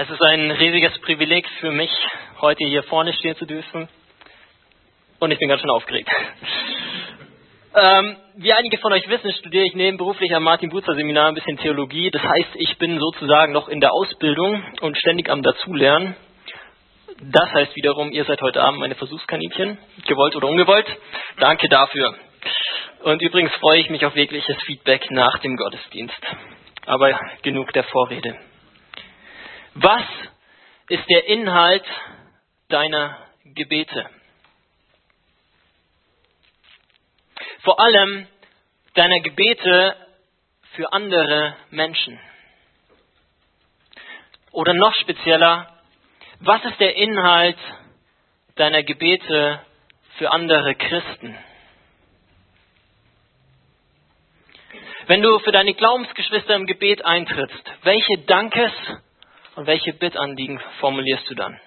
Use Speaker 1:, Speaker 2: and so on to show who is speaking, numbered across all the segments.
Speaker 1: Es ist ein riesiges Privileg für mich, heute hier vorne stehen zu dürfen. Und ich bin ganz schön aufgeregt. ähm, wie einige von euch wissen, studiere ich nebenberuflich am Martin Butzer Seminar ein bisschen Theologie. Das heißt, ich bin sozusagen noch in der Ausbildung und ständig am Dazulernen. Das heißt wiederum, ihr seid heute Abend meine Versuchskaninchen, gewollt oder ungewollt. Danke dafür. Und übrigens freue ich mich auf wirkliches Feedback nach dem Gottesdienst. Aber genug der Vorrede. Was ist der Inhalt deiner Gebete? Vor allem deiner Gebete für andere Menschen. Oder noch spezieller, was ist der Inhalt deiner Gebete für andere Christen? Wenn du für deine Glaubensgeschwister im Gebet eintrittst, welche Dankes- und welche Bittanliegen formulierst du dann?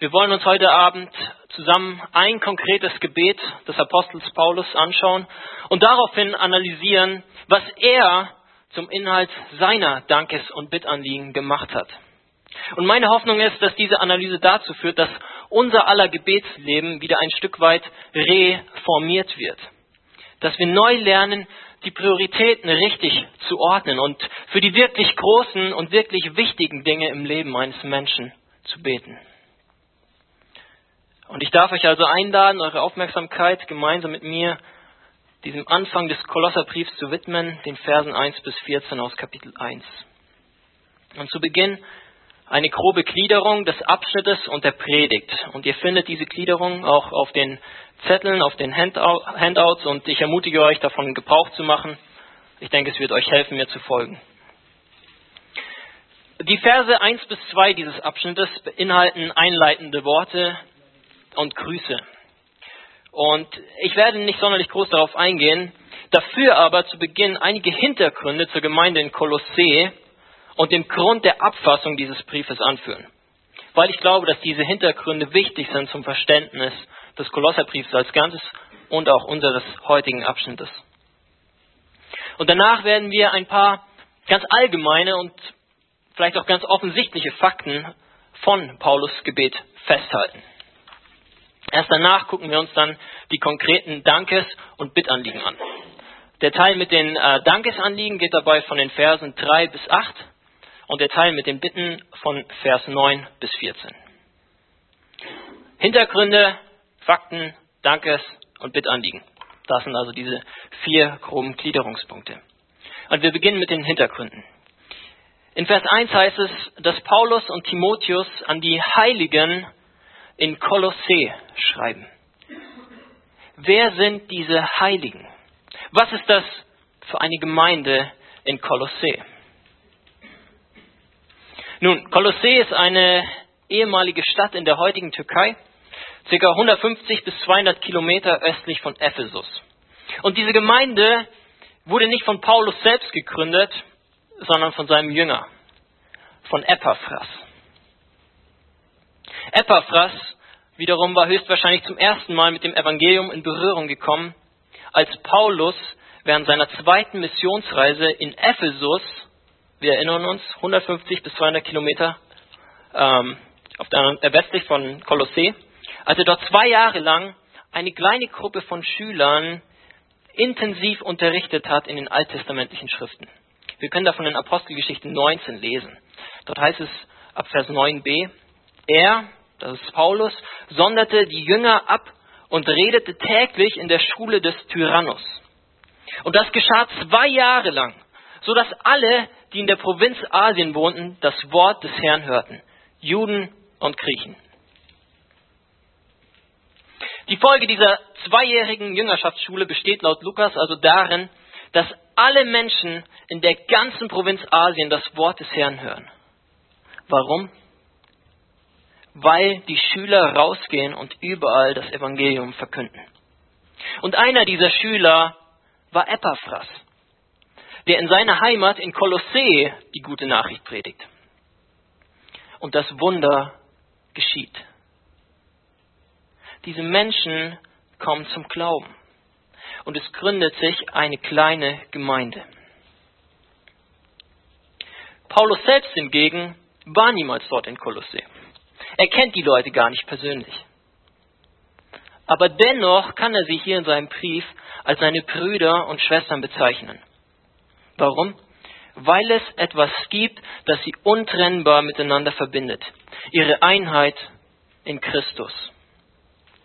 Speaker 1: Wir wollen uns heute Abend zusammen ein konkretes Gebet des Apostels Paulus anschauen und daraufhin analysieren, was er zum Inhalt seiner Dankes- und Bittanliegen gemacht hat. Und meine Hoffnung ist, dass diese Analyse dazu führt, dass unser aller Gebetsleben wieder ein Stück weit reformiert wird. Dass wir neu lernen, die Prioritäten richtig zu ordnen und für die wirklich großen und wirklich wichtigen Dinge im Leben eines Menschen zu beten. Und ich darf euch also einladen, eure Aufmerksamkeit gemeinsam mit mir diesem Anfang des Kolosserbriefs zu widmen, den Versen 1 bis 14 aus Kapitel 1. Und zu Beginn eine grobe Gliederung des Abschnittes und der Predigt. Und ihr findet diese Gliederung auch auf den Zetteln, auf den Handouts und ich ermutige euch davon Gebrauch zu machen. Ich denke, es wird euch helfen, mir zu folgen. Die Verse 1 bis 2 dieses Abschnittes beinhalten einleitende Worte und Grüße. Und ich werde nicht sonderlich groß darauf eingehen, dafür aber zu Beginn einige Hintergründe zur Gemeinde in Kolossee und den Grund der Abfassung dieses Briefes anführen. Weil ich glaube, dass diese Hintergründe wichtig sind zum Verständnis des Kolosserbriefs als Ganzes und auch unseres heutigen Abschnittes. Und danach werden wir ein paar ganz allgemeine und vielleicht auch ganz offensichtliche Fakten von Paulus Gebet festhalten. Erst danach gucken wir uns dann die konkreten Dankes- und Bittanliegen an. Der Teil mit den äh, Dankesanliegen geht dabei von den Versen 3 bis 8 und der Teil mit den Bitten von Vers 9 bis 14. Hintergründe, Fakten, Dankes und Bittanliegen. Das sind also diese vier groben Gliederungspunkte. Und wir beginnen mit den Hintergründen. In Vers 1 heißt es, dass Paulus und Timotheus an die Heiligen in Kolossee schreiben. Wer sind diese Heiligen? Was ist das für eine Gemeinde in Kolossee? Nun, Kolossee ist eine ehemalige Stadt in der heutigen Türkei, ca. 150 bis 200 Kilometer östlich von Ephesus. Und diese Gemeinde wurde nicht von Paulus selbst gegründet, sondern von seinem Jünger, von Epaphras. Epaphras wiederum war höchstwahrscheinlich zum ersten Mal mit dem Evangelium in Berührung gekommen, als Paulus während seiner zweiten Missionsreise in Ephesus, wir erinnern uns, 150 bis 200 Kilometer ähm, auf der, äh, westlich von Kolossee, als er dort zwei Jahre lang eine kleine Gruppe von Schülern intensiv unterrichtet hat in den alttestamentlichen Schriften. Wir können davon in Apostelgeschichte 19 lesen. Dort heißt es ab Vers 9b, er, das ist Paulus, sonderte die Jünger ab und redete täglich in der Schule des Tyrannus. Und das geschah zwei Jahre lang, so dass alle, die in der Provinz Asien wohnten, das Wort des Herrn hörten, Juden und Griechen. Die Folge dieser zweijährigen Jüngerschaftsschule besteht laut Lukas also darin, dass alle Menschen in der ganzen Provinz Asien das Wort des Herrn hören. Warum? weil die Schüler rausgehen und überall das Evangelium verkünden. Und einer dieser Schüler war Epaphras, der in seiner Heimat in Kolossee die gute Nachricht predigt. Und das Wunder geschieht. Diese Menschen kommen zum Glauben und es gründet sich eine kleine Gemeinde. Paulus selbst hingegen war niemals dort in Kolossee. Er kennt die Leute gar nicht persönlich. Aber dennoch kann er sie hier in seinem Brief als seine Brüder und Schwestern bezeichnen. Warum? Weil es etwas gibt, das sie untrennbar miteinander verbindet. Ihre Einheit in Christus.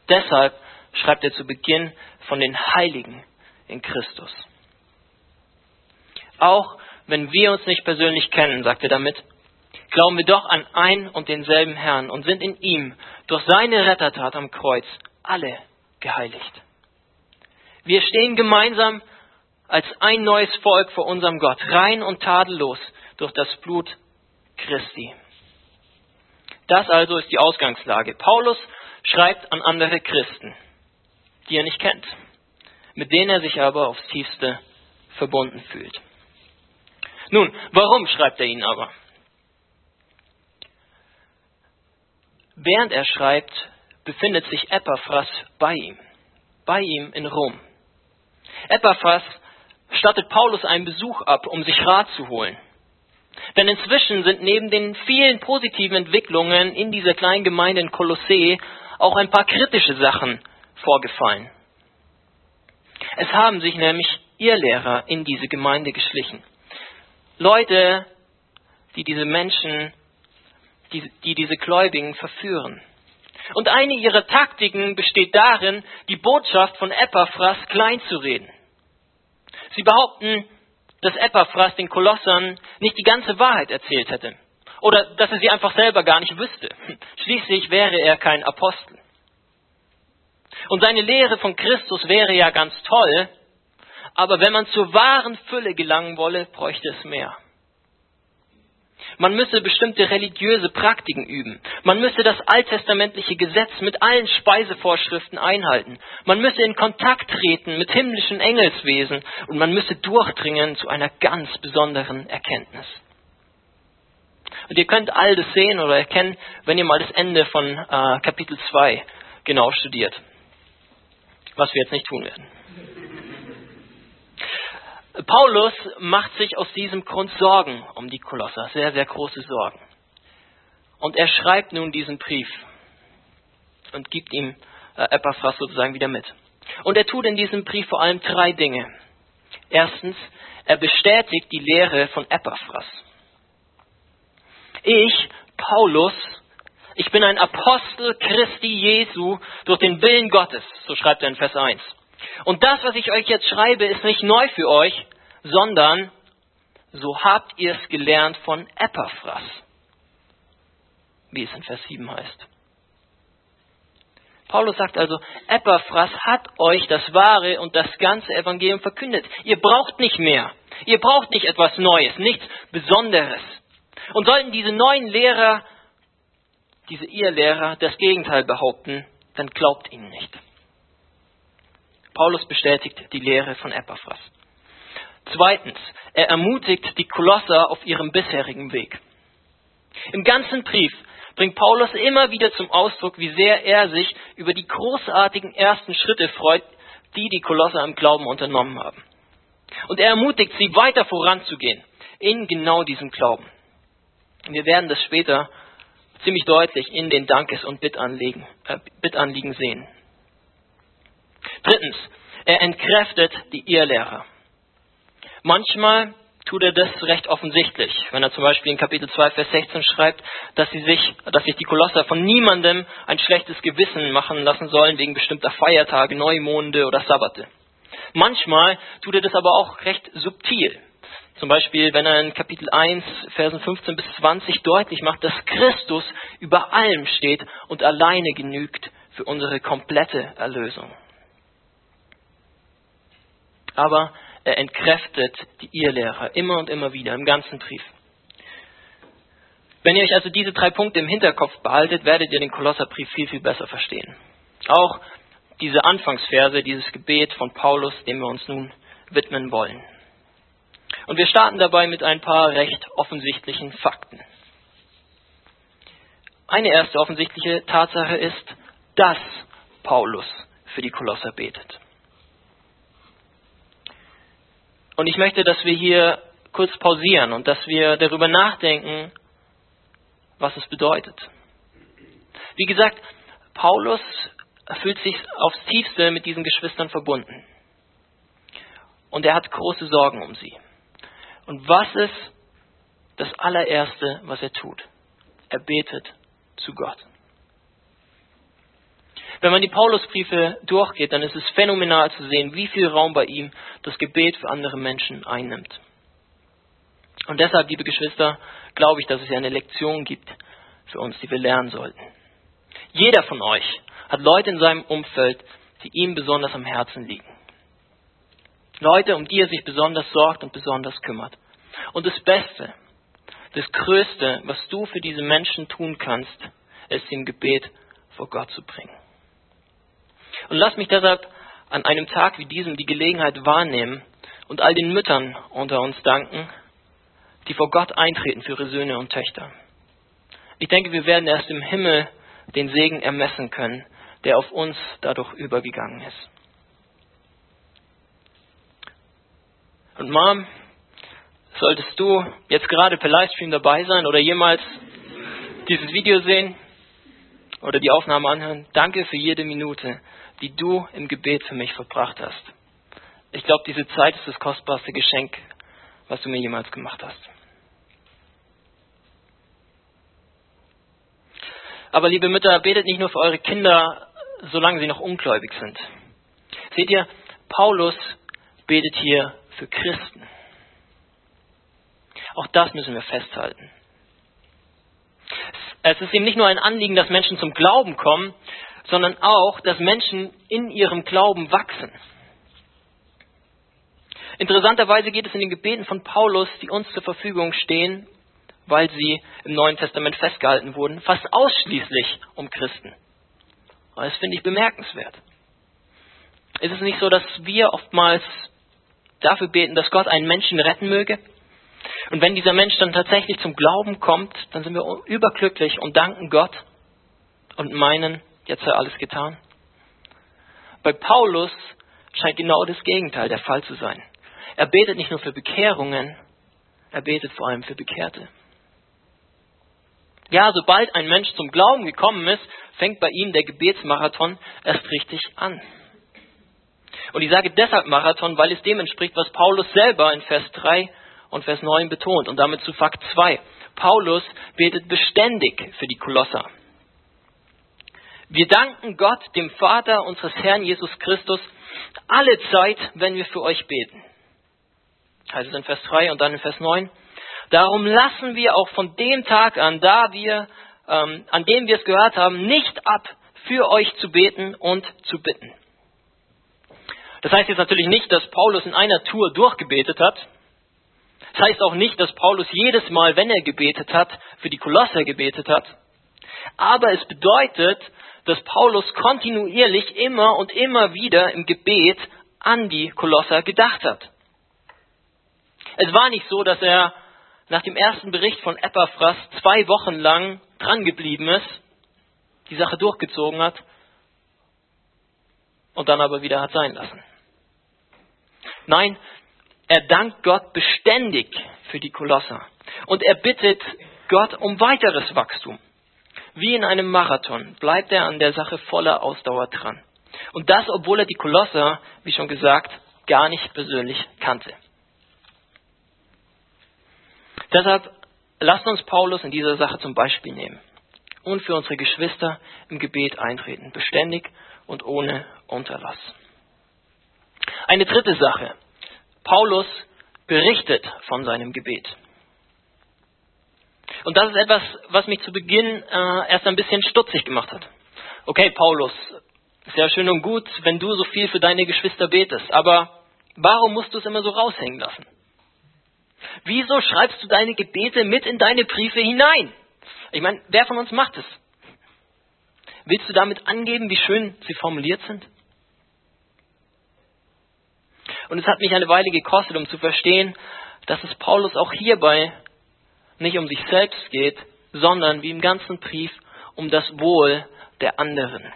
Speaker 1: Deshalb schreibt er zu Beginn von den Heiligen in Christus. Auch wenn wir uns nicht persönlich kennen, sagt er damit, glauben wir doch an ein und denselben Herrn und sind in ihm durch seine Rettertat am Kreuz alle geheiligt. Wir stehen gemeinsam als ein neues Volk vor unserem Gott, rein und tadellos durch das Blut Christi. Das also ist die Ausgangslage. Paulus schreibt an andere Christen, die er nicht kennt, mit denen er sich aber aufs tiefste verbunden fühlt. Nun, warum schreibt er ihnen aber? Während er schreibt, befindet sich Epaphras bei ihm, bei ihm in Rom. Epaphras stattet Paulus einen Besuch ab, um sich Rat zu holen. Denn inzwischen sind neben den vielen positiven Entwicklungen in dieser kleinen Gemeinde in Kolossee auch ein paar kritische Sachen vorgefallen. Es haben sich nämlich Irrlehrer in diese Gemeinde geschlichen. Leute, die diese Menschen, die, die diese Gläubigen verführen. Und eine ihrer Taktiken besteht darin, die Botschaft von Epaphras kleinzureden. Sie behaupten, dass Epaphras den Kolossern nicht die ganze Wahrheit erzählt hätte. Oder dass er sie einfach selber gar nicht wüsste. Schließlich wäre er kein Apostel. Und seine Lehre von Christus wäre ja ganz toll, aber wenn man zur wahren Fülle gelangen wolle, bräuchte es mehr. Man müsse bestimmte religiöse Praktiken üben. Man müsse das alttestamentliche Gesetz mit allen Speisevorschriften einhalten. Man müsse in Kontakt treten mit himmlischen Engelswesen und man müsse durchdringen zu einer ganz besonderen Erkenntnis. Und ihr könnt all das sehen oder erkennen, wenn ihr mal das Ende von äh, Kapitel 2 genau studiert. Was wir jetzt nicht tun werden. Paulus macht sich aus diesem Grund Sorgen um die Kolosser, sehr, sehr große Sorgen. Und er schreibt nun diesen Brief und gibt ihm äh, Epaphras sozusagen wieder mit. Und er tut in diesem Brief vor allem drei Dinge. Erstens, er bestätigt die Lehre von Epaphras. Ich, Paulus, ich bin ein Apostel Christi Jesu durch den Willen Gottes, so schreibt er in Vers 1. Und das, was ich euch jetzt schreibe, ist nicht neu für euch, sondern so habt ihr es gelernt von Epaphras, wie es in Vers 7 heißt. Paulus sagt also, Epaphras hat euch das wahre und das ganze Evangelium verkündet. Ihr braucht nicht mehr. Ihr braucht nicht etwas Neues, nichts Besonderes. Und sollten diese neuen Lehrer, diese Irrlehrer, das Gegenteil behaupten, dann glaubt ihnen nicht. Paulus bestätigt die Lehre von Epaphras. Zweitens, er ermutigt die Kolosser auf ihrem bisherigen Weg. Im ganzen Brief bringt Paulus immer wieder zum Ausdruck, wie sehr er sich über die großartigen ersten Schritte freut, die die Kolosser im Glauben unternommen haben. Und er ermutigt sie weiter voranzugehen in genau diesem Glauben. Wir werden das später ziemlich deutlich in den Dankes- und Bittanliegen, äh, Bittanliegen sehen. Drittens, er entkräftet die Irrlehrer. Manchmal tut er das recht offensichtlich, wenn er zum Beispiel in Kapitel 2, Vers 16 schreibt, dass, sie sich, dass sich die Kolosser von niemandem ein schlechtes Gewissen machen lassen sollen wegen bestimmter Feiertage, Neumonde oder Sabbate. Manchmal tut er das aber auch recht subtil. Zum Beispiel, wenn er in Kapitel 1, Versen 15 bis 20 deutlich macht, dass Christus über allem steht und alleine genügt für unsere komplette Erlösung aber er entkräftet die Irrlehrer immer und immer wieder im ganzen Brief. Wenn ihr euch also diese drei Punkte im Hinterkopf behaltet, werdet ihr den Kolosserbrief viel, viel besser verstehen. Auch diese Anfangsverse, dieses Gebet von Paulus, dem wir uns nun widmen wollen. Und wir starten dabei mit ein paar recht offensichtlichen Fakten. Eine erste offensichtliche Tatsache ist, dass Paulus für die Kolosser betet. Und ich möchte, dass wir hier kurz pausieren und dass wir darüber nachdenken, was es bedeutet. Wie gesagt, Paulus fühlt sich aufs tiefste mit diesen Geschwistern verbunden. Und er hat große Sorgen um sie. Und was ist das allererste, was er tut? Er betet zu Gott. Wenn man die Paulusbriefe durchgeht, dann ist es phänomenal zu sehen, wie viel Raum bei ihm das Gebet für andere Menschen einnimmt. Und deshalb, liebe Geschwister, glaube ich, dass es eine Lektion gibt für uns, die wir lernen sollten. Jeder von euch hat Leute in seinem Umfeld, die ihm besonders am Herzen liegen. Leute, um die er sich besonders sorgt und besonders kümmert. Und das Beste, das Größte, was du für diese Menschen tun kannst, ist im Gebet vor Gott zu bringen. Und lass mich deshalb an einem Tag wie diesem die Gelegenheit wahrnehmen und all den Müttern unter uns danken, die vor Gott eintreten für ihre Söhne und Töchter. Ich denke, wir werden erst im Himmel den Segen ermessen können, der auf uns dadurch übergegangen ist. Und Mom, solltest du jetzt gerade per Livestream dabei sein oder jemals dieses Video sehen oder die Aufnahme anhören, danke für jede Minute, die du im Gebet für mich verbracht hast. Ich glaube, diese Zeit ist das kostbarste Geschenk, was du mir jemals gemacht hast. Aber liebe Mütter, betet nicht nur für eure Kinder, solange sie noch ungläubig sind. Seht ihr, Paulus betet hier für Christen. Auch das müssen wir festhalten. Es ist ihm nicht nur ein Anliegen, dass Menschen zum Glauben kommen, sondern auch, dass Menschen in ihrem Glauben wachsen. Interessanterweise geht es in den Gebeten von Paulus, die uns zur Verfügung stehen, weil sie im Neuen Testament festgehalten wurden, fast ausschließlich um Christen. Das finde ich bemerkenswert. Ist es nicht so, dass wir oftmals dafür beten, dass Gott einen Menschen retten möge? Und wenn dieser Mensch dann tatsächlich zum Glauben kommt, dann sind wir überglücklich und danken Gott und meinen, jetzt sei alles getan. Bei Paulus scheint genau das Gegenteil der Fall zu sein. Er betet nicht nur für Bekehrungen, er betet vor allem für Bekehrte. Ja, sobald ein Mensch zum Glauben gekommen ist, fängt bei ihm der Gebetsmarathon erst richtig an. Und ich sage deshalb Marathon, weil es dem entspricht, was Paulus selber in Vers 3 und Vers 9 betont und damit zu Fakt 2. Paulus betet beständig für die Kolosser. Wir danken Gott, dem Vater unseres Herrn Jesus Christus, alle Zeit, wenn wir für euch beten. Heißt es in Vers 3 und dann in Vers 9. Darum lassen wir auch von dem Tag an, da wir, ähm, an dem wir es gehört haben, nicht ab, für euch zu beten und zu bitten. Das heißt jetzt natürlich nicht, dass Paulus in einer Tour durchgebetet hat. Das heißt auch nicht, dass Paulus jedes Mal, wenn er gebetet hat, für die Kolosser gebetet hat. Aber es bedeutet, dass Paulus kontinuierlich immer und immer wieder im Gebet an die Kolosser gedacht hat. Es war nicht so, dass er nach dem ersten Bericht von Epaphras zwei Wochen lang drangeblieben ist, die Sache durchgezogen hat und dann aber wieder hat sein lassen. Nein, er dankt Gott beständig für die Kolosser und er bittet Gott um weiteres Wachstum. Wie in einem Marathon bleibt er an der Sache voller Ausdauer dran. Und das, obwohl er die Kolosser, wie schon gesagt, gar nicht persönlich kannte. Deshalb lasst uns Paulus in dieser Sache zum Beispiel nehmen und für unsere Geschwister im Gebet eintreten, beständig und ohne Unterlass. Eine dritte Sache. Paulus berichtet von seinem Gebet. Und das ist etwas, was mich zu Beginn äh, erst ein bisschen stutzig gemacht hat. Okay, Paulus, sehr schön und gut, wenn du so viel für deine Geschwister betest, aber warum musst du es immer so raushängen lassen? Wieso schreibst du deine Gebete mit in deine Briefe hinein? Ich meine, wer von uns macht es? Willst du damit angeben, wie schön sie formuliert sind? Und es hat mich eine Weile gekostet, um zu verstehen, dass es Paulus auch hierbei nicht um sich selbst geht, sondern wie im ganzen Brief um das Wohl der anderen.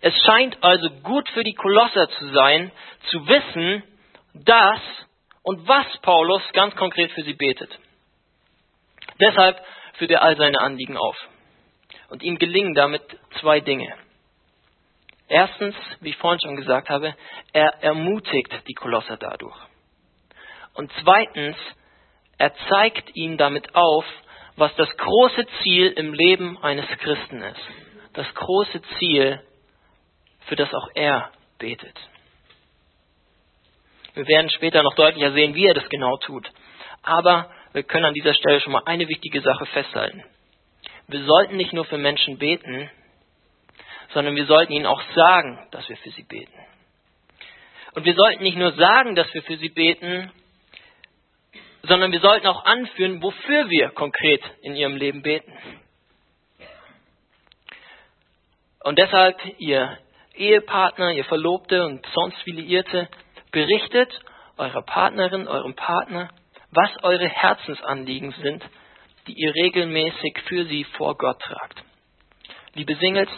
Speaker 1: Es scheint also gut für die Kolosser zu sein, zu wissen, dass und was Paulus ganz konkret für sie betet. Deshalb führt er all seine Anliegen auf. Und ihm gelingen damit zwei Dinge. Erstens, wie ich vorhin schon gesagt habe, er ermutigt die Kolosser dadurch. Und zweitens, er zeigt ihnen damit auf, was das große Ziel im Leben eines Christen ist. Das große Ziel, für das auch er betet. Wir werden später noch deutlicher sehen, wie er das genau tut. Aber wir können an dieser Stelle schon mal eine wichtige Sache festhalten. Wir sollten nicht nur für Menschen beten, sondern wir sollten ihnen auch sagen, dass wir für sie beten. Und wir sollten nicht nur sagen, dass wir für sie beten, sondern wir sollten auch anführen, wofür wir konkret in ihrem Leben beten. Und deshalb, ihr Ehepartner, ihr Verlobte und sonst wie Liierte, berichtet eurer Partnerin, eurem Partner, was eure Herzensanliegen sind, die ihr regelmäßig für sie vor Gott tragt. Liebe Singles,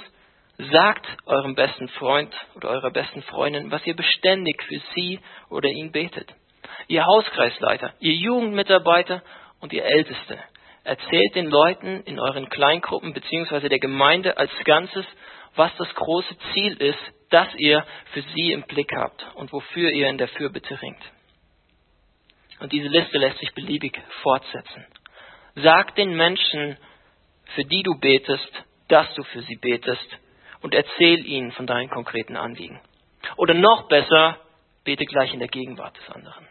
Speaker 1: sagt eurem besten Freund oder eurer besten Freundin, was ihr beständig für sie oder ihn betet. Ihr Hauskreisleiter, ihr Jugendmitarbeiter und ihr Älteste. Erzählt den Leuten in euren Kleingruppen bzw. der Gemeinde als Ganzes, was das große Ziel ist, das ihr für sie im Blick habt und wofür ihr in der Fürbitte ringt. Und diese Liste lässt sich beliebig fortsetzen. Sag den Menschen, für die du betest, dass du für sie betest und erzähl ihnen von deinen konkreten Anliegen. Oder noch besser, bete gleich in der Gegenwart des anderen.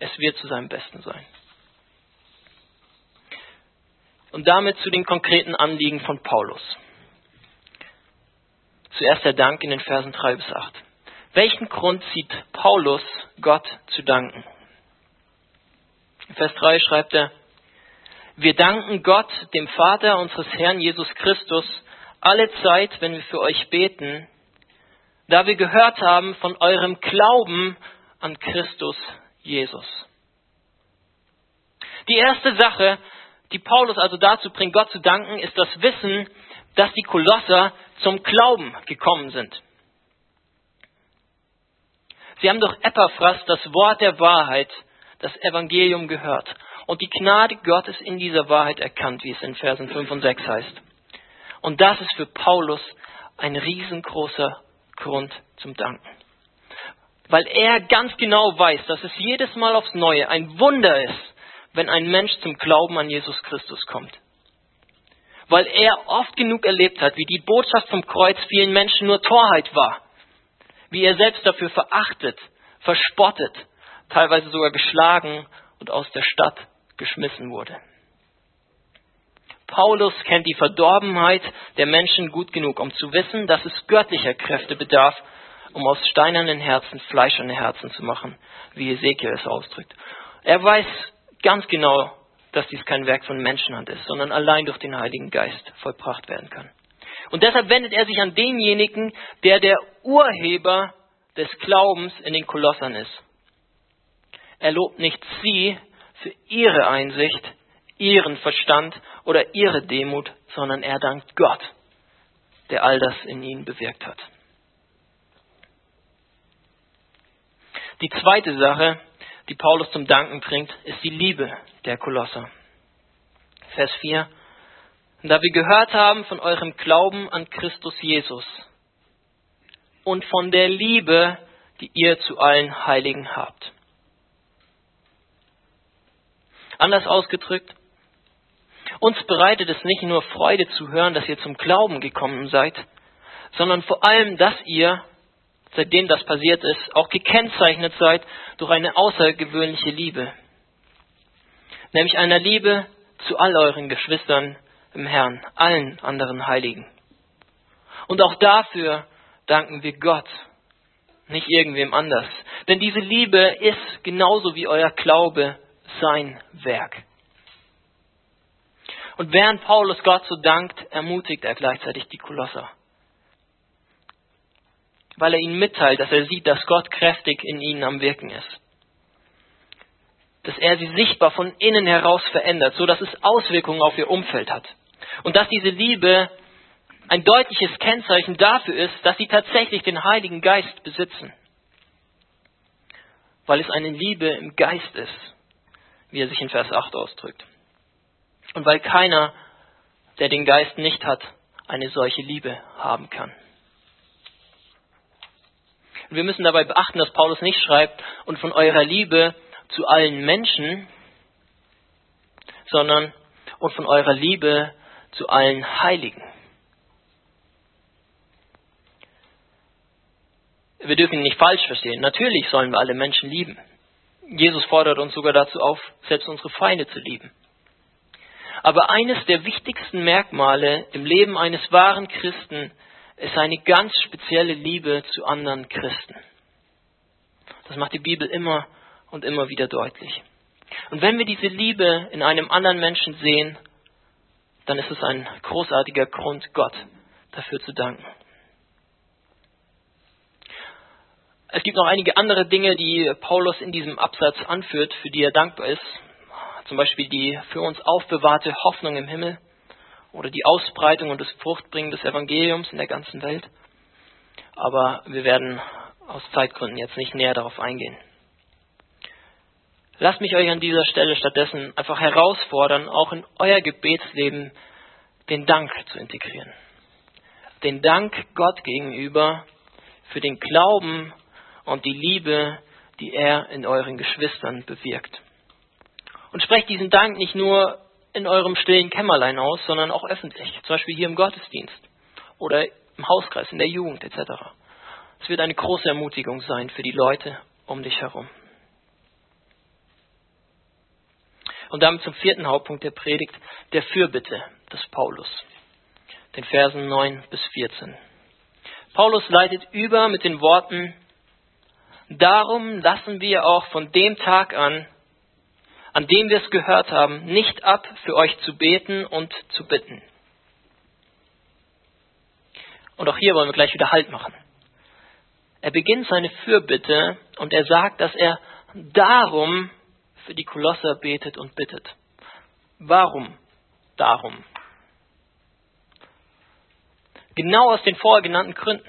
Speaker 1: Es wird zu seinem Besten sein. Und damit zu den konkreten Anliegen von Paulus. Zuerst der Dank in den Versen 3 bis 8. Welchen Grund sieht Paulus, Gott zu danken? In Vers 3 schreibt er, wir danken Gott, dem Vater unseres Herrn Jesus Christus, alle Zeit, wenn wir für euch beten, da wir gehört haben von eurem Glauben an Christus Jesus. Die erste Sache, die Paulus also dazu bringt, Gott zu danken, ist das Wissen, dass die Kolosser zum Glauben gekommen sind. Sie haben durch Epaphras das Wort der Wahrheit, das Evangelium gehört und die Gnade Gottes in dieser Wahrheit erkannt, wie es in Versen 5 und 6 heißt. Und das ist für Paulus ein riesengroßer Grund zum Danken. Weil er ganz genau weiß, dass es jedes Mal aufs Neue ein Wunder ist, wenn ein Mensch zum Glauben an Jesus Christus kommt weil er oft genug erlebt hat, wie die Botschaft vom Kreuz vielen Menschen nur Torheit war, wie er selbst dafür verachtet, verspottet, teilweise sogar geschlagen und aus der Stadt geschmissen wurde. Paulus kennt die Verdorbenheit der Menschen gut genug, um zu wissen, dass es göttlicher Kräfte bedarf, um aus steinernen Herzen fleischerne Herzen zu machen, wie Ezekiel es ausdrückt. Er weiß ganz genau, dass dies kein Werk von Menschenhand ist, sondern allein durch den Heiligen Geist vollbracht werden kann. Und deshalb wendet er sich an denjenigen, der der Urheber des Glaubens in den Kolossern ist. Er lobt nicht sie für ihre Einsicht, ihren Verstand oder ihre Demut, sondern er dankt Gott, der all das in ihnen bewirkt hat. Die zweite Sache, die Paulus zum Danken bringt, ist die Liebe der Kolosser. Vers 4. Da wir gehört haben von eurem Glauben an Christus Jesus und von der Liebe, die ihr zu allen Heiligen habt. Anders ausgedrückt, uns bereitet es nicht nur Freude zu hören, dass ihr zum Glauben gekommen seid, sondern vor allem, dass ihr seitdem das passiert ist, auch gekennzeichnet seid durch eine außergewöhnliche Liebe. Nämlich einer Liebe zu all euren Geschwistern im Herrn, allen anderen Heiligen. Und auch dafür danken wir Gott, nicht irgendwem anders. Denn diese Liebe ist genauso wie euer Glaube sein Werk. Und während Paulus Gott so dankt, ermutigt er gleichzeitig die Kolosser weil er ihnen mitteilt, dass er sieht, dass Gott kräftig in ihnen am Wirken ist. Dass er sie sichtbar von innen heraus verändert, so dass es Auswirkungen auf ihr Umfeld hat. Und dass diese Liebe ein deutliches Kennzeichen dafür ist, dass sie tatsächlich den Heiligen Geist besitzen. weil es eine Liebe im Geist ist, wie er sich in Vers 8 ausdrückt. Und weil keiner, der den Geist nicht hat, eine solche Liebe haben kann. wir müssen dabei beachten, dass Paulus nicht schreibt, und von eurer Liebe zu allen Menschen, sondern und von eurer Liebe zu allen Heiligen. Wir dürfen ihn nicht falsch verstehen. Natürlich sollen wir alle Menschen lieben. Jesus fordert uns sogar dazu auf, selbst unsere Feinde zu lieben. Aber eines der wichtigsten Merkmale im Leben eines wahren Christen ist eine ganz spezielle Liebe zu anderen Christen. Das macht die Bibel immer und immer wieder deutlich. Und wenn wir diese Liebe in einem anderen Menschen sehen, dann ist es ein großartiger Grund, Gott dafür zu danken. Es gibt noch einige andere Dinge, die Paulus in diesem Absatz anführt, für die er dankbar ist. Zum Beispiel die für uns aufbewahrte Hoffnung im Himmel oder die Ausbreitung und das Fruchtbringen des Evangeliums in der ganzen Welt. Aber wir werden aus Zeitgründen jetzt nicht näher darauf eingehen. Lasst mich euch an dieser Stelle stattdessen einfach herausfordern, auch in euer Gebetsleben den Dank zu integrieren. Den Dank Gott gegenüber für den Glauben und die Liebe, die er in euren Geschwistern bewirkt. Und sprecht diesen Dank nicht nur in eurem stillen Kämmerlein aus, sondern auch öffentlich, zum Beispiel hier im Gottesdienst oder im Hauskreis, in der Jugend etc. Es wird eine große Ermutigung sein für die Leute um dich herum. Und damit zum vierten Hauptpunkt der Predigt, der Fürbitte des Paulus, den Versen 9 bis 14. Paulus leitet über mit den Worten, Darum lassen wir auch von dem Tag an, an dem wir es gehört haben, nicht ab, für euch zu beten und zu bitten. Und auch hier wollen wir gleich wieder Halt machen. Er beginnt seine Fürbitte und er sagt, dass er darum für die Kolosser betet und bittet. Warum darum? Genau aus den vorher genannten Gründen.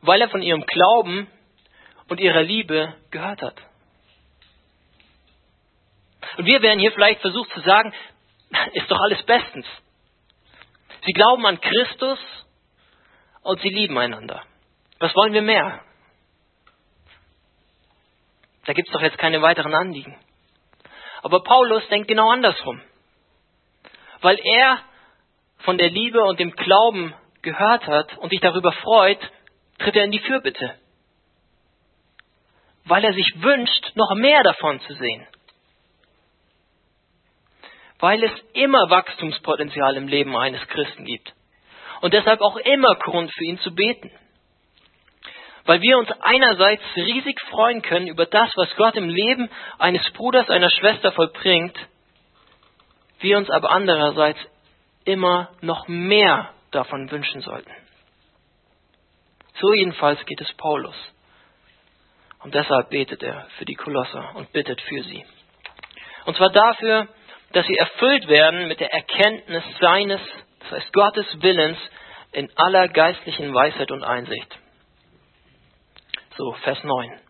Speaker 1: Weil er von ihrem Glauben und ihrer Liebe gehört hat. Und wir werden hier vielleicht versucht zu sagen, ist doch alles bestens. Sie glauben an Christus und sie lieben einander. Was wollen wir mehr? Da gibt es doch jetzt keine weiteren Anliegen. Aber Paulus denkt genau andersrum. Weil er von der Liebe und dem Glauben gehört hat und sich darüber freut, tritt er in die Fürbitte. Weil er sich wünscht, noch mehr davon zu sehen. Weil es immer Wachstumspotenzial im Leben eines Christen gibt. Und deshalb auch immer Grund für ihn zu beten weil wir uns einerseits riesig freuen können über das, was Gott im Leben eines Bruders, einer Schwester vollbringt, wir uns aber andererseits immer noch mehr davon wünschen sollten. So jedenfalls geht es Paulus. Und deshalb betet er für die Kolosser und bittet für sie. Und zwar dafür, dass sie erfüllt werden mit der Erkenntnis seines, das heißt Gottes Willens in aller geistlichen Weisheit und Einsicht. So, Vers 9.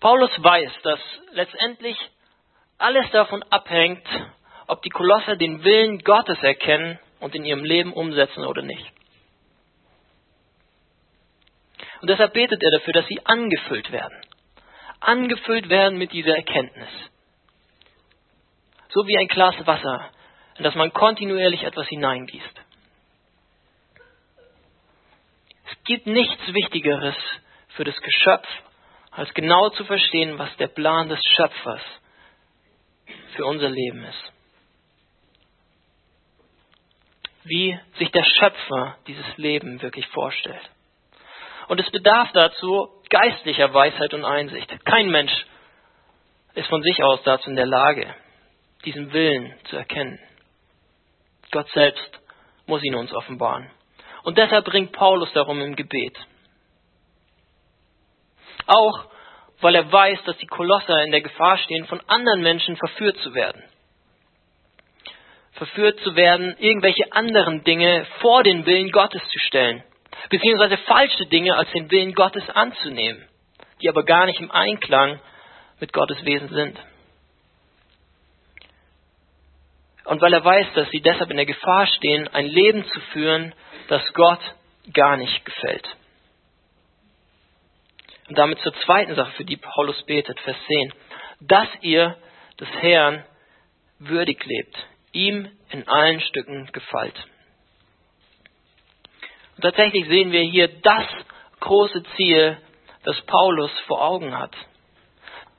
Speaker 1: Paulus weiß, dass letztendlich alles davon abhängt, ob die Kolosser den Willen Gottes erkennen und in ihrem Leben umsetzen oder nicht. Und deshalb betet er dafür, dass sie angefüllt werden. Angefüllt werden mit dieser Erkenntnis. So wie ein Glas Wasser, in das man kontinuierlich etwas hineingießt. Es gibt nichts Wichtigeres für das Geschöpf, als genau zu verstehen, was der Plan des Schöpfers für unser Leben ist. Wie sich der Schöpfer dieses Leben wirklich vorstellt. Und es bedarf dazu geistlicher Weisheit und Einsicht. Kein Mensch ist von sich aus dazu in der Lage, diesen Willen zu erkennen. Gott selbst muss ihn uns offenbaren. Und deshalb bringt Paulus darum im Gebet. Auch weil er weiß, dass die Kolosser in der Gefahr stehen, von anderen Menschen verführt zu werden. Verführt zu werden, irgendwelche anderen Dinge vor den Willen Gottes zu stellen, beziehungsweise falsche Dinge als den Willen Gottes anzunehmen, die aber gar nicht im Einklang mit Gottes Wesen sind. Und weil er weiß, dass sie deshalb in der Gefahr stehen, ein Leben zu führen, das Gott gar nicht gefällt. Und damit zur zweiten Sache, für die Paulus betet, Vers 10. Dass ihr des Herrn würdig lebt, ihm in allen Stücken gefällt. Und tatsächlich sehen wir hier das große Ziel, das Paulus vor Augen hat.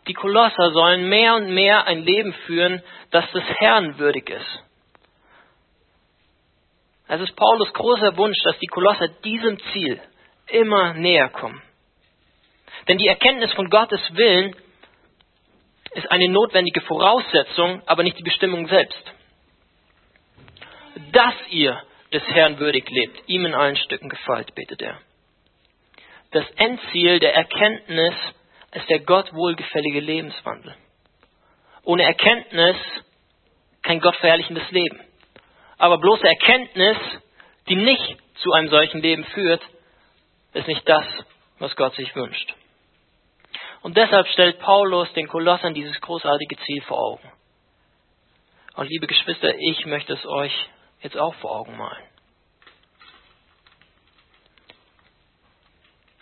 Speaker 1: Die Kolosser sollen mehr und mehr ein Leben führen, das des Herrn würdig ist. Es ist Paulus großer Wunsch, dass die Kolosser diesem Ziel immer näher kommen. Denn die Erkenntnis von Gottes Willen ist eine notwendige Voraussetzung, aber nicht die Bestimmung selbst. Dass ihr des Herrn würdig lebt, ihm in allen Stücken gefällt, betet er. Das Endziel der Erkenntnis ist der Gott wohlgefällige Lebenswandel. Ohne Erkenntnis kein gottverherrlichendes Leben. Aber bloße Erkenntnis, die nicht zu einem solchen Leben führt, ist nicht das, was Gott sich wünscht. Und deshalb stellt Paulus den Kolossern dieses großartige Ziel vor Augen. Und liebe Geschwister, ich möchte es euch jetzt auch vor Augen malen.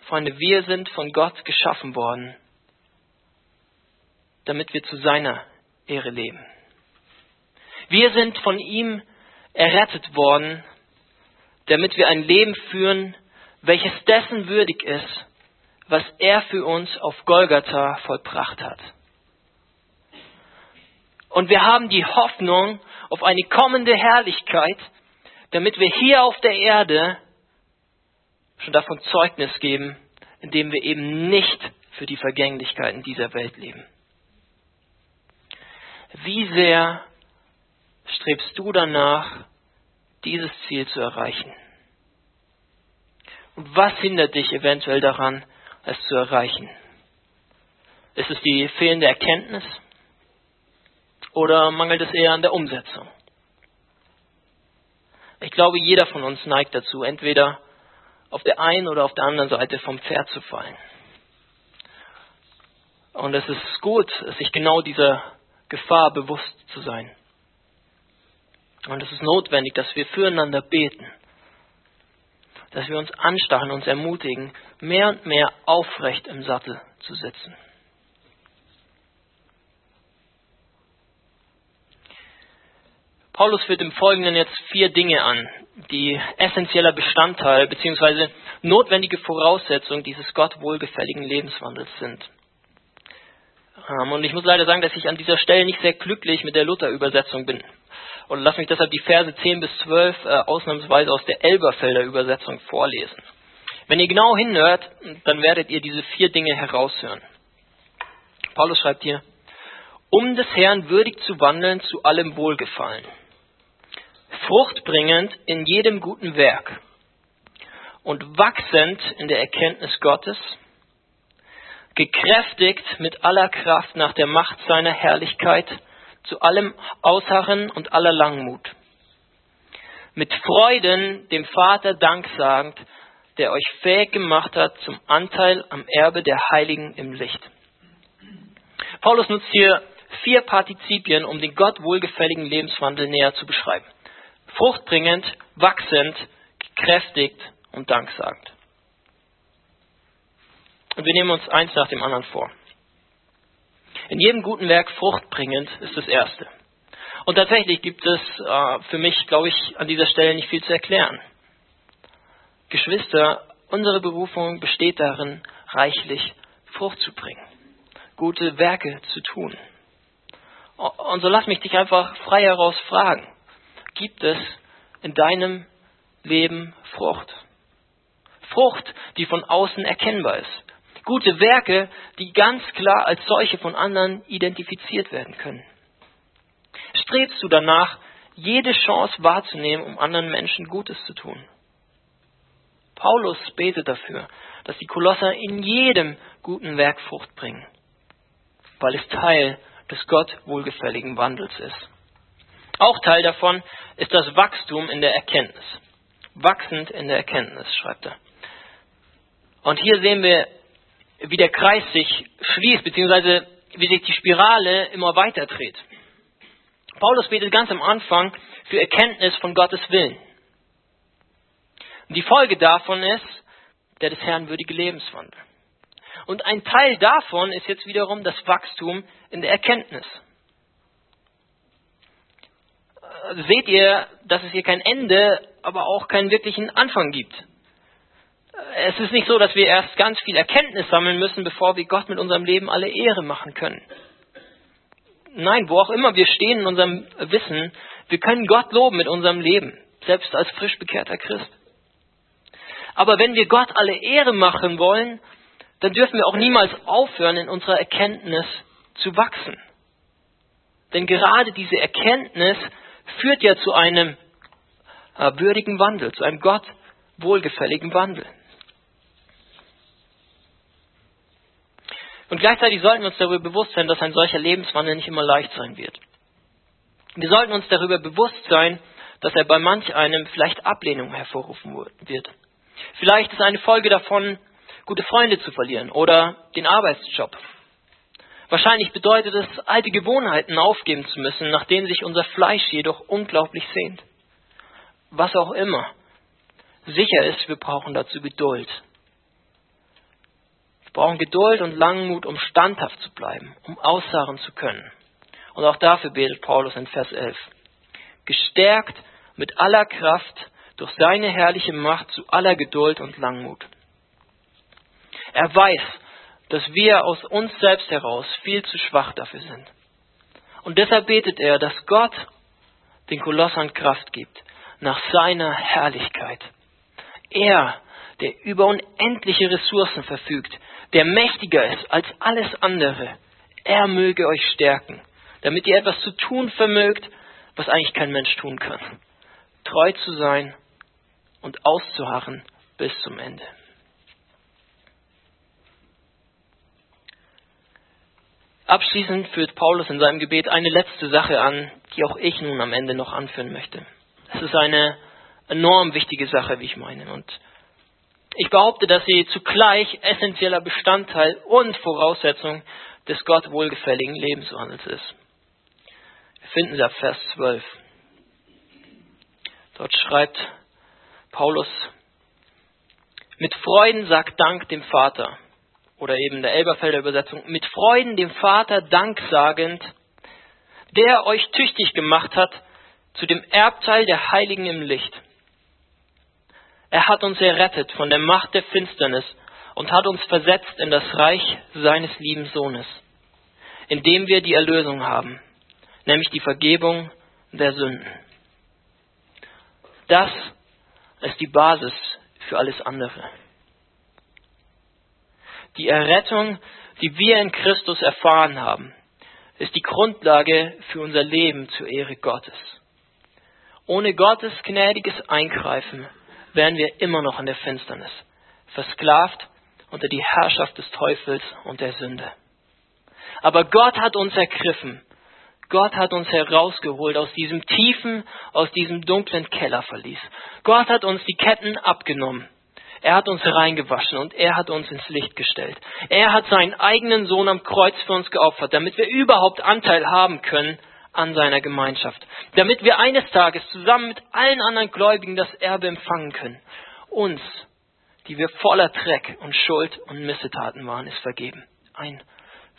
Speaker 1: Freunde, wir sind von Gott geschaffen worden, damit wir zu seiner Ehre leben. Wir sind von ihm errettet worden, damit wir ein Leben führen, welches dessen würdig ist, was er für uns auf Golgatha vollbracht hat. Und wir haben die Hoffnung auf eine kommende Herrlichkeit, damit wir hier auf der Erde schon davon Zeugnis geben, indem wir eben nicht für die Vergänglichkeiten dieser Welt leben. Wie sehr strebst du danach, dieses Ziel zu erreichen? Und was hindert dich eventuell daran, es zu erreichen? Ist es die fehlende Erkenntnis oder mangelt es eher an der Umsetzung? Ich glaube, jeder von uns neigt dazu, entweder auf der einen oder auf der anderen Seite vom Pferd zu fallen. Und es ist gut, sich genau dieser Gefahr bewusst zu sein. Und es ist notwendig, dass wir füreinander beten, dass wir uns anstacheln, uns ermutigen, mehr und mehr aufrecht im Sattel zu sitzen. Paulus führt im Folgenden jetzt vier Dinge an, die essentieller Bestandteil bzw. notwendige Voraussetzung dieses Gott wohlgefälligen Lebenswandels sind. Und ich muss leider sagen, dass ich an dieser Stelle nicht sehr glücklich mit der Luther-Übersetzung bin. Und lass mich deshalb die Verse 10 bis 12 äh, ausnahmsweise aus der Elberfelder Übersetzung vorlesen. Wenn ihr genau hinhört, dann werdet ihr diese vier Dinge heraushören. Paulus schreibt hier, um des Herrn würdig zu wandeln, zu allem Wohlgefallen fruchtbringend in jedem guten Werk und wachsend in der Erkenntnis Gottes, gekräftigt mit aller Kraft nach der Macht seiner Herrlichkeit, zu allem Ausharren und aller Langmut. Mit Freuden dem Vater Dank sagend, der euch fähig gemacht hat zum Anteil am Erbe der Heiligen im Licht. Paulus nutzt hier vier Partizipien, um den Gott wohlgefälligen Lebenswandel näher zu beschreiben fruchtbringend, wachsend, gekräftigt und danksagend. Und wir nehmen uns eins nach dem anderen vor. In jedem guten Werk fruchtbringend ist das Erste. Und tatsächlich gibt es äh, für mich, glaube ich, an dieser Stelle nicht viel zu erklären. Geschwister, unsere Berufung besteht darin, reichlich Frucht zu bringen, gute Werke zu tun. Und so lass mich dich einfach frei heraus fragen gibt es in deinem Leben Frucht. Frucht, die von außen erkennbar ist. Gute Werke, die ganz klar als solche von anderen identifiziert werden können. Strebst du danach, jede Chance wahrzunehmen, um anderen Menschen Gutes zu tun? Paulus betet dafür, dass die Kolosser in jedem guten Werk Frucht bringen, weil es Teil des Gott wohlgefälligen Wandels ist. Auch Teil davon ist das Wachstum in der Erkenntnis. Wachsend in der Erkenntnis, schreibt er. Und hier sehen wir wie der Kreis sich schließt, beziehungsweise wie sich die Spirale immer weiter dreht. Paulus betet ganz am Anfang für Erkenntnis von Gottes Willen. Und die Folge davon ist der des Herrn würdige Lebenswandel. Und ein Teil davon ist jetzt wiederum das Wachstum in der Erkenntnis. Seht ihr, dass es hier kein Ende, aber auch keinen wirklichen Anfang gibt. Es ist nicht so, dass wir erst ganz viel Erkenntnis sammeln müssen, bevor wir Gott mit unserem Leben alle Ehre machen können. Nein, wo auch immer wir stehen in unserem Wissen, wir können Gott loben mit unserem Leben, selbst als frisch bekehrter Christ. Aber wenn wir Gott alle Ehre machen wollen, dann dürfen wir auch niemals aufhören, in unserer Erkenntnis zu wachsen. Denn gerade diese Erkenntnis führt ja zu einem äh, würdigen Wandel, zu einem Gott wohlgefälligen Wandel. Und gleichzeitig sollten wir uns darüber bewusst sein, dass ein solcher Lebenswandel nicht immer leicht sein wird. Wir sollten uns darüber bewusst sein, dass er bei manch einem vielleicht Ablehnung hervorrufen wird. Vielleicht ist eine Folge davon, gute Freunde zu verlieren oder den Arbeitsjob. Wahrscheinlich bedeutet es, alte Gewohnheiten aufgeben zu müssen, nach denen sich unser Fleisch jedoch unglaublich sehnt. Was auch immer. Sicher ist, wir brauchen dazu Geduld. Wir brauchen Geduld und Langmut, um standhaft zu bleiben, um ausharren zu können. Und auch dafür betet Paulus in Vers 11. Gestärkt mit aller Kraft durch seine herrliche Macht zu aller Geduld und Langmut. Er weiß, dass wir aus uns selbst heraus viel zu schwach dafür sind. Und deshalb betet er, dass Gott den Kolossern Kraft gibt, nach seiner Herrlichkeit. Er, der über unendliche Ressourcen verfügt, der mächtiger ist als alles andere, er möge euch stärken, damit ihr etwas zu tun vermögt, was eigentlich kein Mensch tun kann. Treu zu sein und auszuharren bis zum Ende. Abschließend führt Paulus in seinem Gebet eine letzte Sache an, die auch ich nun am Ende noch anführen möchte. Es ist eine enorm wichtige Sache, wie ich meine. Und ich behaupte, dass sie zugleich essentieller Bestandteil und Voraussetzung des Gott wohlgefälligen Lebenswandels ist. Wir finden sie ab Vers 12. Dort schreibt Paulus, mit Freuden sagt Dank dem Vater. Oder eben der Elberfelder Übersetzung, mit Freuden dem Vater Dank sagend, der euch tüchtig gemacht hat zu dem Erbteil der Heiligen im Licht. Er hat uns errettet von der Macht der Finsternis und hat uns versetzt in das Reich seines lieben Sohnes, in dem wir die Erlösung haben, nämlich die Vergebung der Sünden. Das ist die Basis für alles andere. Die Errettung, die wir in Christus erfahren haben, ist die Grundlage für unser Leben zur Ehre Gottes. Ohne Gottes gnädiges Eingreifen wären wir immer noch in der Finsternis, versklavt unter die Herrschaft des Teufels und der Sünde. Aber Gott hat uns ergriffen Gott hat uns herausgeholt aus diesem tiefen, aus diesem dunklen Kellerverlies. Gott hat uns die Ketten abgenommen. Er hat uns reingewaschen und er hat uns ins Licht gestellt. Er hat seinen eigenen Sohn am Kreuz für uns geopfert, damit wir überhaupt Anteil haben können an seiner Gemeinschaft. Damit wir eines Tages zusammen mit allen anderen Gläubigen das Erbe empfangen können. Uns, die wir voller Dreck und Schuld und Missetaten waren, ist vergeben. Ein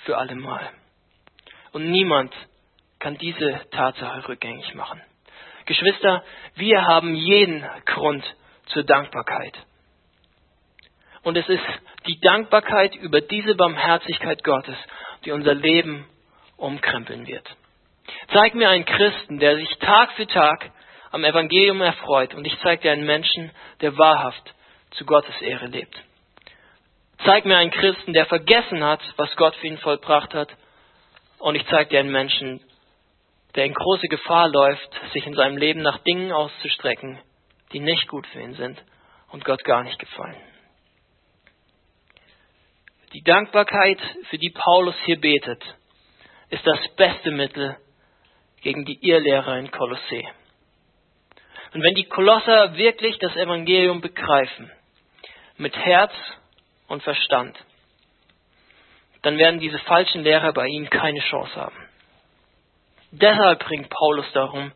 Speaker 1: für alle Mal. Und niemand kann diese Tatsache rückgängig machen. Geschwister, wir haben jeden Grund zur Dankbarkeit. Und es ist die Dankbarkeit über diese Barmherzigkeit Gottes, die unser Leben umkrempeln wird. Zeig mir einen Christen, der sich Tag für Tag am Evangelium erfreut, und ich zeige dir einen Menschen, der wahrhaft zu Gottes Ehre lebt. Zeig mir einen Christen, der vergessen hat, was Gott für ihn vollbracht hat, und ich zeige dir einen Menschen, der in große Gefahr läuft, sich in seinem Leben nach Dingen auszustrecken, die nicht gut für ihn sind und Gott gar nicht gefallen. Die Dankbarkeit, für die Paulus hier betet, ist das beste Mittel gegen die Irrlehrer in Kolossee. Und wenn die Kolosser wirklich das Evangelium begreifen, mit Herz und Verstand, dann werden diese falschen Lehrer bei ihnen keine Chance haben. Deshalb bringt Paulus darum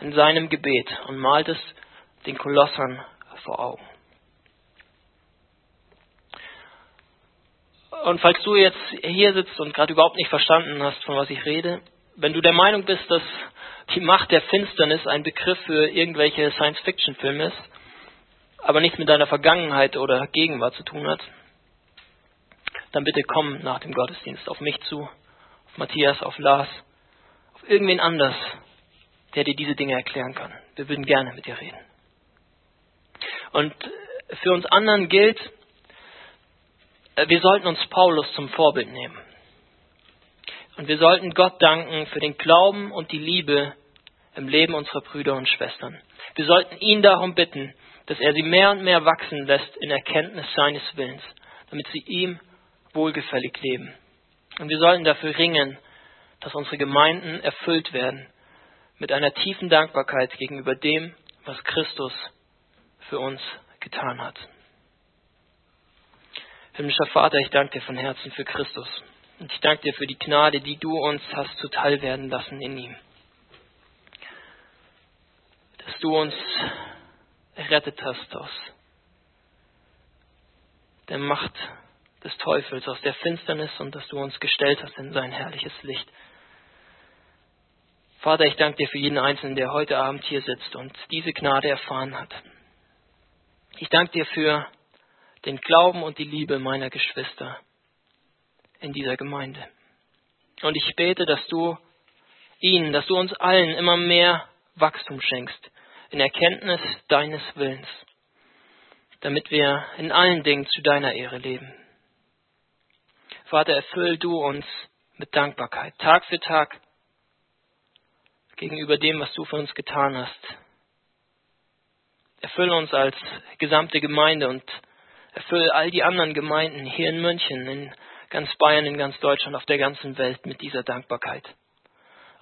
Speaker 1: in seinem Gebet und malt es den Kolossern vor Augen. Und falls du jetzt hier sitzt und gerade überhaupt nicht verstanden hast, von was ich rede, wenn du der Meinung bist, dass die Macht der Finsternis ein Begriff für irgendwelche Science-Fiction-Filme ist, aber nichts mit deiner Vergangenheit oder Gegenwart zu tun hat, dann bitte komm nach dem Gottesdienst auf mich zu, auf Matthias, auf Lars, auf irgendwen anders, der dir diese Dinge erklären kann. Wir würden gerne mit dir reden. Und für uns anderen gilt, wir sollten uns Paulus zum Vorbild nehmen. Und wir sollten Gott danken für den Glauben und die Liebe im Leben unserer Brüder und Schwestern. Wir sollten ihn darum bitten, dass er sie mehr und mehr wachsen lässt in Erkenntnis seines Willens, damit sie ihm wohlgefällig leben. Und wir sollten dafür ringen, dass unsere Gemeinden erfüllt werden mit einer tiefen Dankbarkeit gegenüber dem, was Christus für uns getan hat. Himmlischer Vater, ich danke dir von Herzen für Christus. Und ich danke dir für die Gnade, die du uns hast zuteil werden lassen in ihm. Dass du uns errettet hast aus der Macht des Teufels, aus der Finsternis und dass du uns gestellt hast in sein herrliches Licht. Vater, ich danke dir für jeden Einzelnen, der heute Abend hier sitzt und diese Gnade erfahren hat. Ich danke dir für den Glauben und die Liebe meiner Geschwister in dieser Gemeinde. Und ich bete, dass du ihnen, dass du uns allen immer mehr Wachstum schenkst in Erkenntnis deines Willens, damit wir in allen Dingen zu deiner Ehre leben. Vater, erfüll du uns mit Dankbarkeit, Tag für Tag, gegenüber dem, was du für uns getan hast. Erfüll uns als gesamte Gemeinde und erfüll all die anderen Gemeinden hier in München, in ganz Bayern, in ganz Deutschland, auf der ganzen Welt mit dieser Dankbarkeit,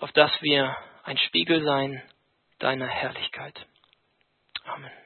Speaker 1: auf dass wir ein Spiegel sein deiner Herrlichkeit. Amen.